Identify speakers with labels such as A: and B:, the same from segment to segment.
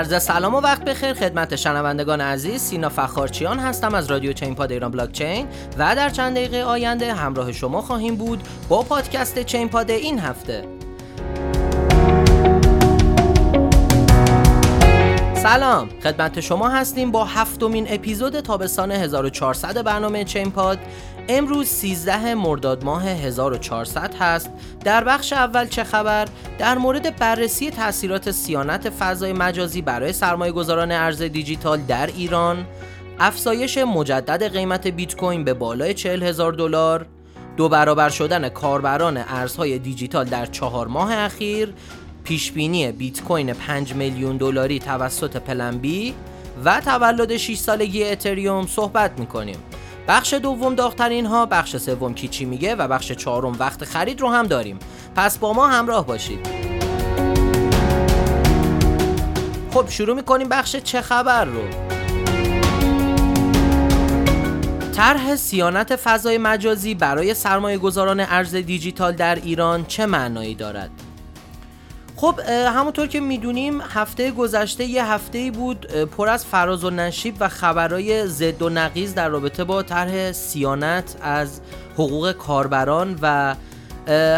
A: عرض سلام و وقت بخیر. خدمت شنوندگان عزیز سینا فخارچیان هستم از رادیو چین پاد ایران بلاک چین و در چند دقیقه آینده همراه شما خواهیم بود با پادکست چین پاد این هفته. سلام خدمت شما هستیم با هفتمین اپیزود تابستان 1400 برنامه چین پاد. امروز 13 مرداد ماه 1400 هست. در بخش اول چه خبر؟ در مورد بررسی تاثیرات سیانت فضای مجازی برای سرمایه گذاران ارز دیجیتال در ایران. افزایش مجدد قیمت بیت کوین به بالای 40 هزار دلار. دو برابر شدن کاربران ارزهای دیجیتال در چهار ماه اخیر. پیشبینی بیت کوین 5 میلیون دلاری توسط پلنبی و تولد 6 سالگی اتریوم صحبت می‌کنیم. بخش دوم داغترین ها بخش سوم کیچی میگه و بخش چهارم وقت خرید رو هم داریم. پس با ما همراه باشید. خب شروع می‌کنیم بخش چه خبر رو. طرح سیانت فضای مجازی برای سرمایه گذاران ارز دیجیتال در ایران چه معنایی دارد؟ خب همونطور که می‌دونیم هفته گذشته یه هفته بود پر از فراز و نشیب و خبرهای زد و نقیز در رابطه با طرح سیانت از حقوق کاربران و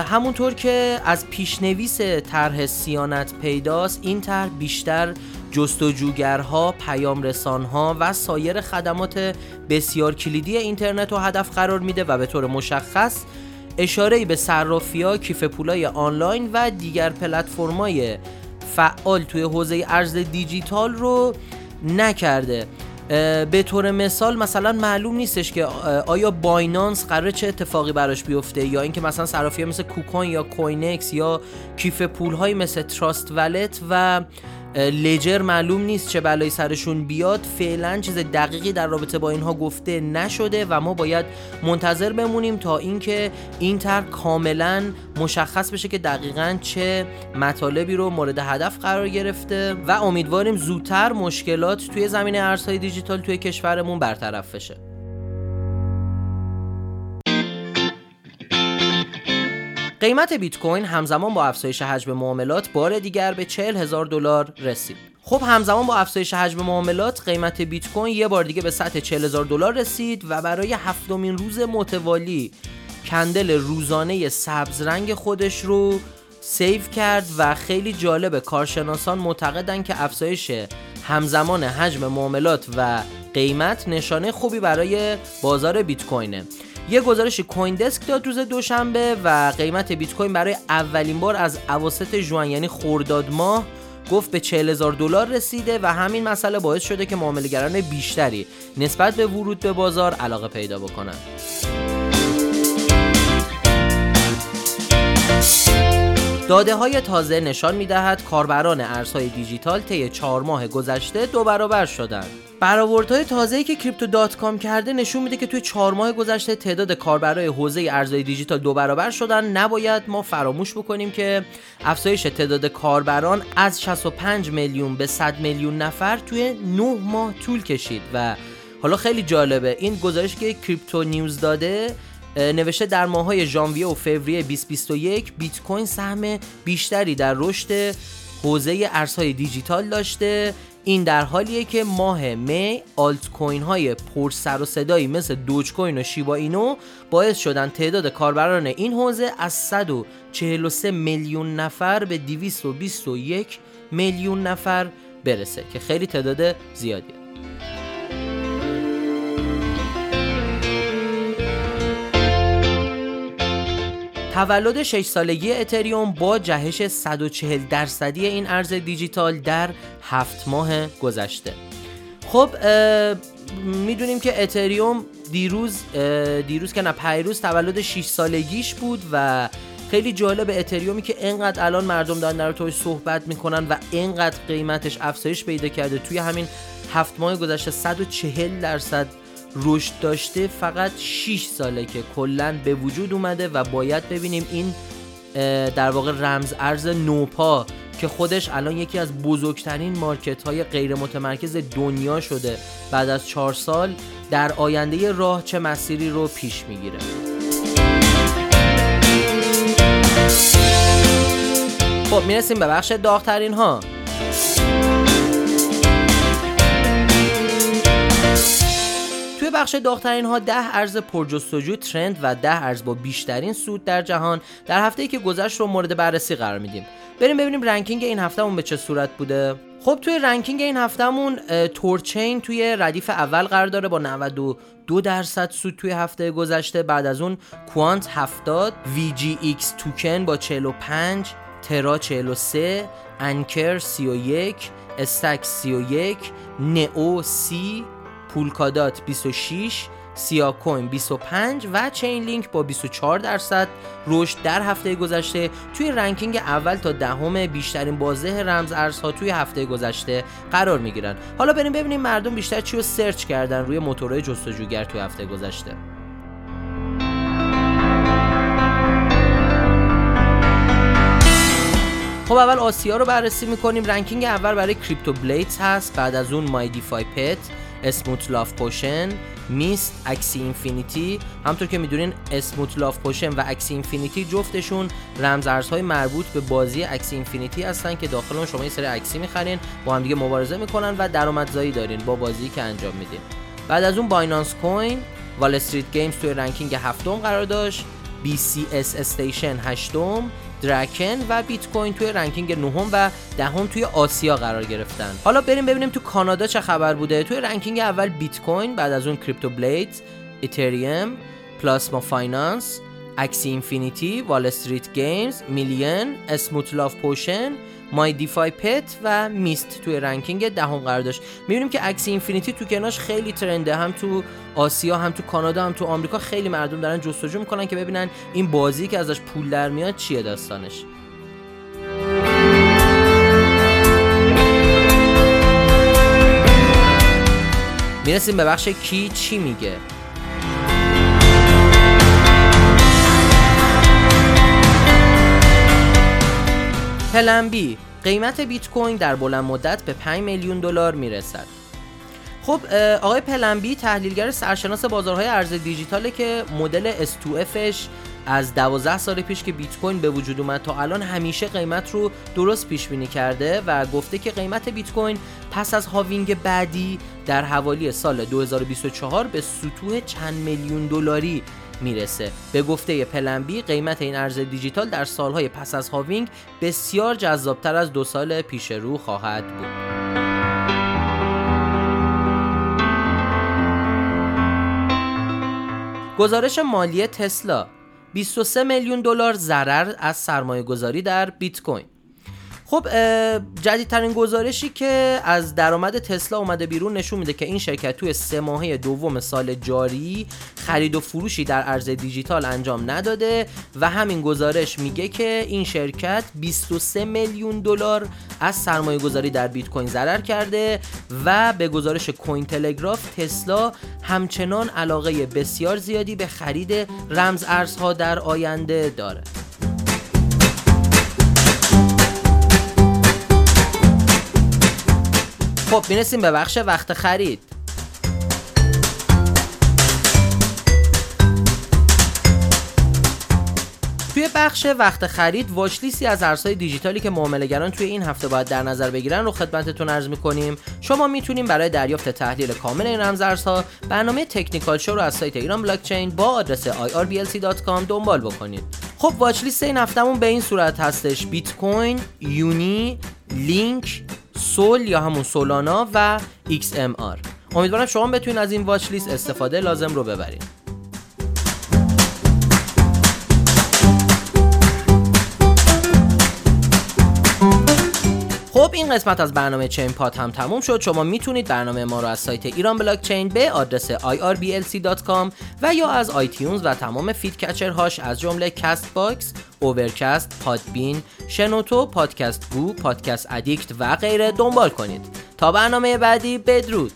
A: همونطور که از پیشنویس طرح سیانت پیداست این طرح بیشتر جستجوگرها، پیام رسانها و سایر خدمات بسیار کلیدی اینترنت رو هدف قرار میده و به طور مشخص اشاره به صرافی کیف پولای آنلاین و دیگر پلتفرمای فعال توی حوزه ارز دیجیتال رو نکرده. به طور مثال مثلا معلوم نیستش که آیا Binance قراره چه اتفاقی براش بیفته یا اینکه مثلا صرافی مثل KuCoin یا CoinEx یا کیف پول مثل Trust Wallet و Ledger معلوم نیست چه بلایی سرشون بیاد. فعلا چیز دقیقی در رابطه با اینها گفته نشده و ما باید منتظر بمونیم تا اینکه این طرح کاملا مشخص بشه که دقیقا چه مطالبی رو مورد هدف قرار گرفته و امیدواریم زودتر مشکلات توی زمینه ارزهای دیجیتال توی کشورمون برطرف بشه. قیمت بیت کوین همزمان با افزایش حجم معاملات بار دیگر به 40 هزار دلار رسید. خب همزمان با افزایش حجم معاملات قیمت بیت کوین یه بار دیگه به سطح 40 هزار دلار رسید و برای هفتمین روز متوالی کندل روزانه سبز رنگ خودش رو سیو کرد و خیلی جالب کارشناسان معتقدن که افزایش همزمان حجم معاملات و قیمت نشانه خوبی برای بازار بیت کوینه یه گزارش کوین دسک داد روز دوشنبه و قیمت بیت کوین برای اولین بار از اواسط ژوئن یعنی خرداد ماه گفت به 40 هزار دلار رسیده و همین مسئله باعث شده که معاملهگران بیشتری نسبت به ورود به بازار علاقه پیدا بکنن. داده های تازه نشان می دهد کاربران ارزهای دیجیتال طی چهار ماه گذشته دو برابر شدند. برآوردهای تازه‌ای که Crypto.com کرده نشون میده که توی چهار ماه گذشته تعداد کاربرای حوزه ارزهای دیجیتال دو برابر شدن نباید ما فراموش بکنیم که افزایش تعداد کاربران از 65 میلیون به 100 میلیون نفر توی 9 ماه طول کشید و حالا خیلی جالبه این گزارش که CryptoNews داده نوشته در ماهای ژانویه و فوریه 2021 بیت کوین سهم بیشتری در رشد حوزه ارزهای دیجیتال داشته. این در حالیه که ماه می آلت کوین های پر سر و صدایی مثل دوج کوین و شیبا اینو باعث شدن تعداد کاربران این حوزه از 143 میلیون نفر به 221 میلیون نفر برسه که خیلی تعداد زیادیه. تولد 6 سالگی اتریوم با جهش 140 درصدی این ارز دیجیتال در هفت ماه گذشته. خب می‌دونیم که اتریوم دیروز دیروز که نه پیروز تولد 6 سالگیش بود و خیلی جالب اتریومی که انقدر الان مردم دارن در توی صحبت می‌کنن و انقدر قیمتش افزایش پیدا کرده توی همین هفت ماه گذشته 140 درصد رشد داشته فقط 6 ساله که کلا به وجود اومده و باید ببینیم این در واقع رمز ارز نوپا که خودش الان یکی از بزرگترین مارکت های غیر متمرکز دنیا شده. بعد از چهار سال در آینده راه چه مسیری رو پیش می‌گیره. خب می‌رسیم به بخش داغترین ها بخش داغترین ها ده ارز پرجستجو trend و ده ارز با بیشترین سود در جهان در هفته ای که گذشت رو مورد بررسی قرار میدیم. بریم ببینیم ranking این هفتهمون به چه صورت بوده. خب توی ranking این هفتهمون THORChain توی ردیف اول قرار داره با 92 درصد سود توی هفته گذشته. بعد از اون Quant 70 VGX Token با 45 Terra 43 Ankr 31 Stacks 31 NEO 30 Polkadot 26 Siacoin 25 و Chainlink با 24 درصد رشد در هفته گذشته توی ranking اول تا دهم بیشترین بازه رمز ارزها توی هفته گذشته قرار می‌گیرن. حالا بریم ببینیم مردم بیشتر چی رو search کردن روی موتورهای جستجوگر توی هفته گذشته. خب اول آسیا رو بررسی می‌کنیم. ranking اول برای CryptoBlades هست. بعد از اون My DeFi Pet. Smooth Love Potion Mist Axie Infinity. همطور که می‌دونین Smooth Love Potion و Axie Infinity جفتشون رمز ارزهای مربوط به بازی Axie Infinity هستن که داخل اون شما یه سری Axie می‌خرین با هم دیگه مبارزه می‌کنن و درآمدزایی دارین با بازی که انجام میدین. بعد از اون Binance Coin Wall Street Games توی ranking هفتم قرار داشت. BSC Station هشتم. درکن و بیت کوین توی ranking نهم و دهم توی آسیا قرار گرفتن. حالا بریم ببینیم تو کانادا چه خبر بوده. توی ranking اول بیت کوین بعد از اون CryptoBlades اتریوم Plasma Finance Axie Infinity Wall Street Games Million Smooth Love Potion My DeFi Pet و Mist توی ranking دهم قرار داشت. می‌بینیم که Axie Infinity تو کناش خیلی trend ه هم تو آسیا هم تو کانادا هم تو آمریکا خیلی مردم دارن جستجو می‌کنن که ببینن این بازی که ازش پول در میاد چیه داستانش. می‌رسیم به بخش کی چی میگه. پلن قیمت بیت کوین در بلند مدت به 5 میلیون دلار می‌رسد. خب آقای PlanB تحلیلگر سرشناس بازارهای ارز دیجیتاله که مدل S2F ش از 12 سال پیش که بیت کوین به وجود اومد تا الان همیشه قیمت رو درست پیش بینی کرده و گفته که قیمت بیت کوین پس از halving بعدی در حوالی سال 2024 به سطوح چند میلیون دلاری می‌رسه. به گفته PlanB قیمت این ارز دیجیتال در سالهای پس از halving بسیار جذابتر از دو سال پیش رو خواهد بود. گزارش مالی تسلا 23 میلیون دلار ضرر از سرمایه گذاری در بیت کوین. خب جدیدترین گزارشی که از درآمد تسلا اومده بیرون نشون میده که این شرکت توی سه ماهه دوم سال جاری خرید و فروشی در ارز دیجیتال انجام نداده و همین گزارش میگه که این شرکت 23 میلیون دلار از سرمایه گذاری در بیت کوین ضرر کرده و به گزارش کوین تلگراف تسلا همچنان علاقه بسیار زیادی به خرید رمز ارزها در آینده داره. خب می‌رسیم به بخش وقت خرید. توی بخش وقت خرید واچ لیستی از ارزهای دیجیتالی که معاملهگران توی این هفته باید در نظر بگیرن رو خدمتتون عرض می‌کنیم. شما می‌تونیم برای دریافت تحلیل کامل این رمز ارزها برنامه تکنیکال شو رو از سایت ایران بلاکچین با آدرس irblc.com دنبال بکنید. خب واچ لیست این هفتهمون به این صورت هستش بیت کوین یونی لینک سول یا همون سولانا و XMR امیدوارم شما بتونید از این واچ لیست استفاده لازم رو ببرید. خب این قسمت از برنامه چین پاد هم تموم شد. شما می‌تونید برنامه ما رو از سایت ایران بلاک چین به آدرس irblc.com و یا از iTunes و تمام feed هاش از جمله Castbox، Overcast، Podbean، شنوتو، Podcast Go، Podcast Addict و غیره دنبال کنید. تا برنامه بعدی بدرود.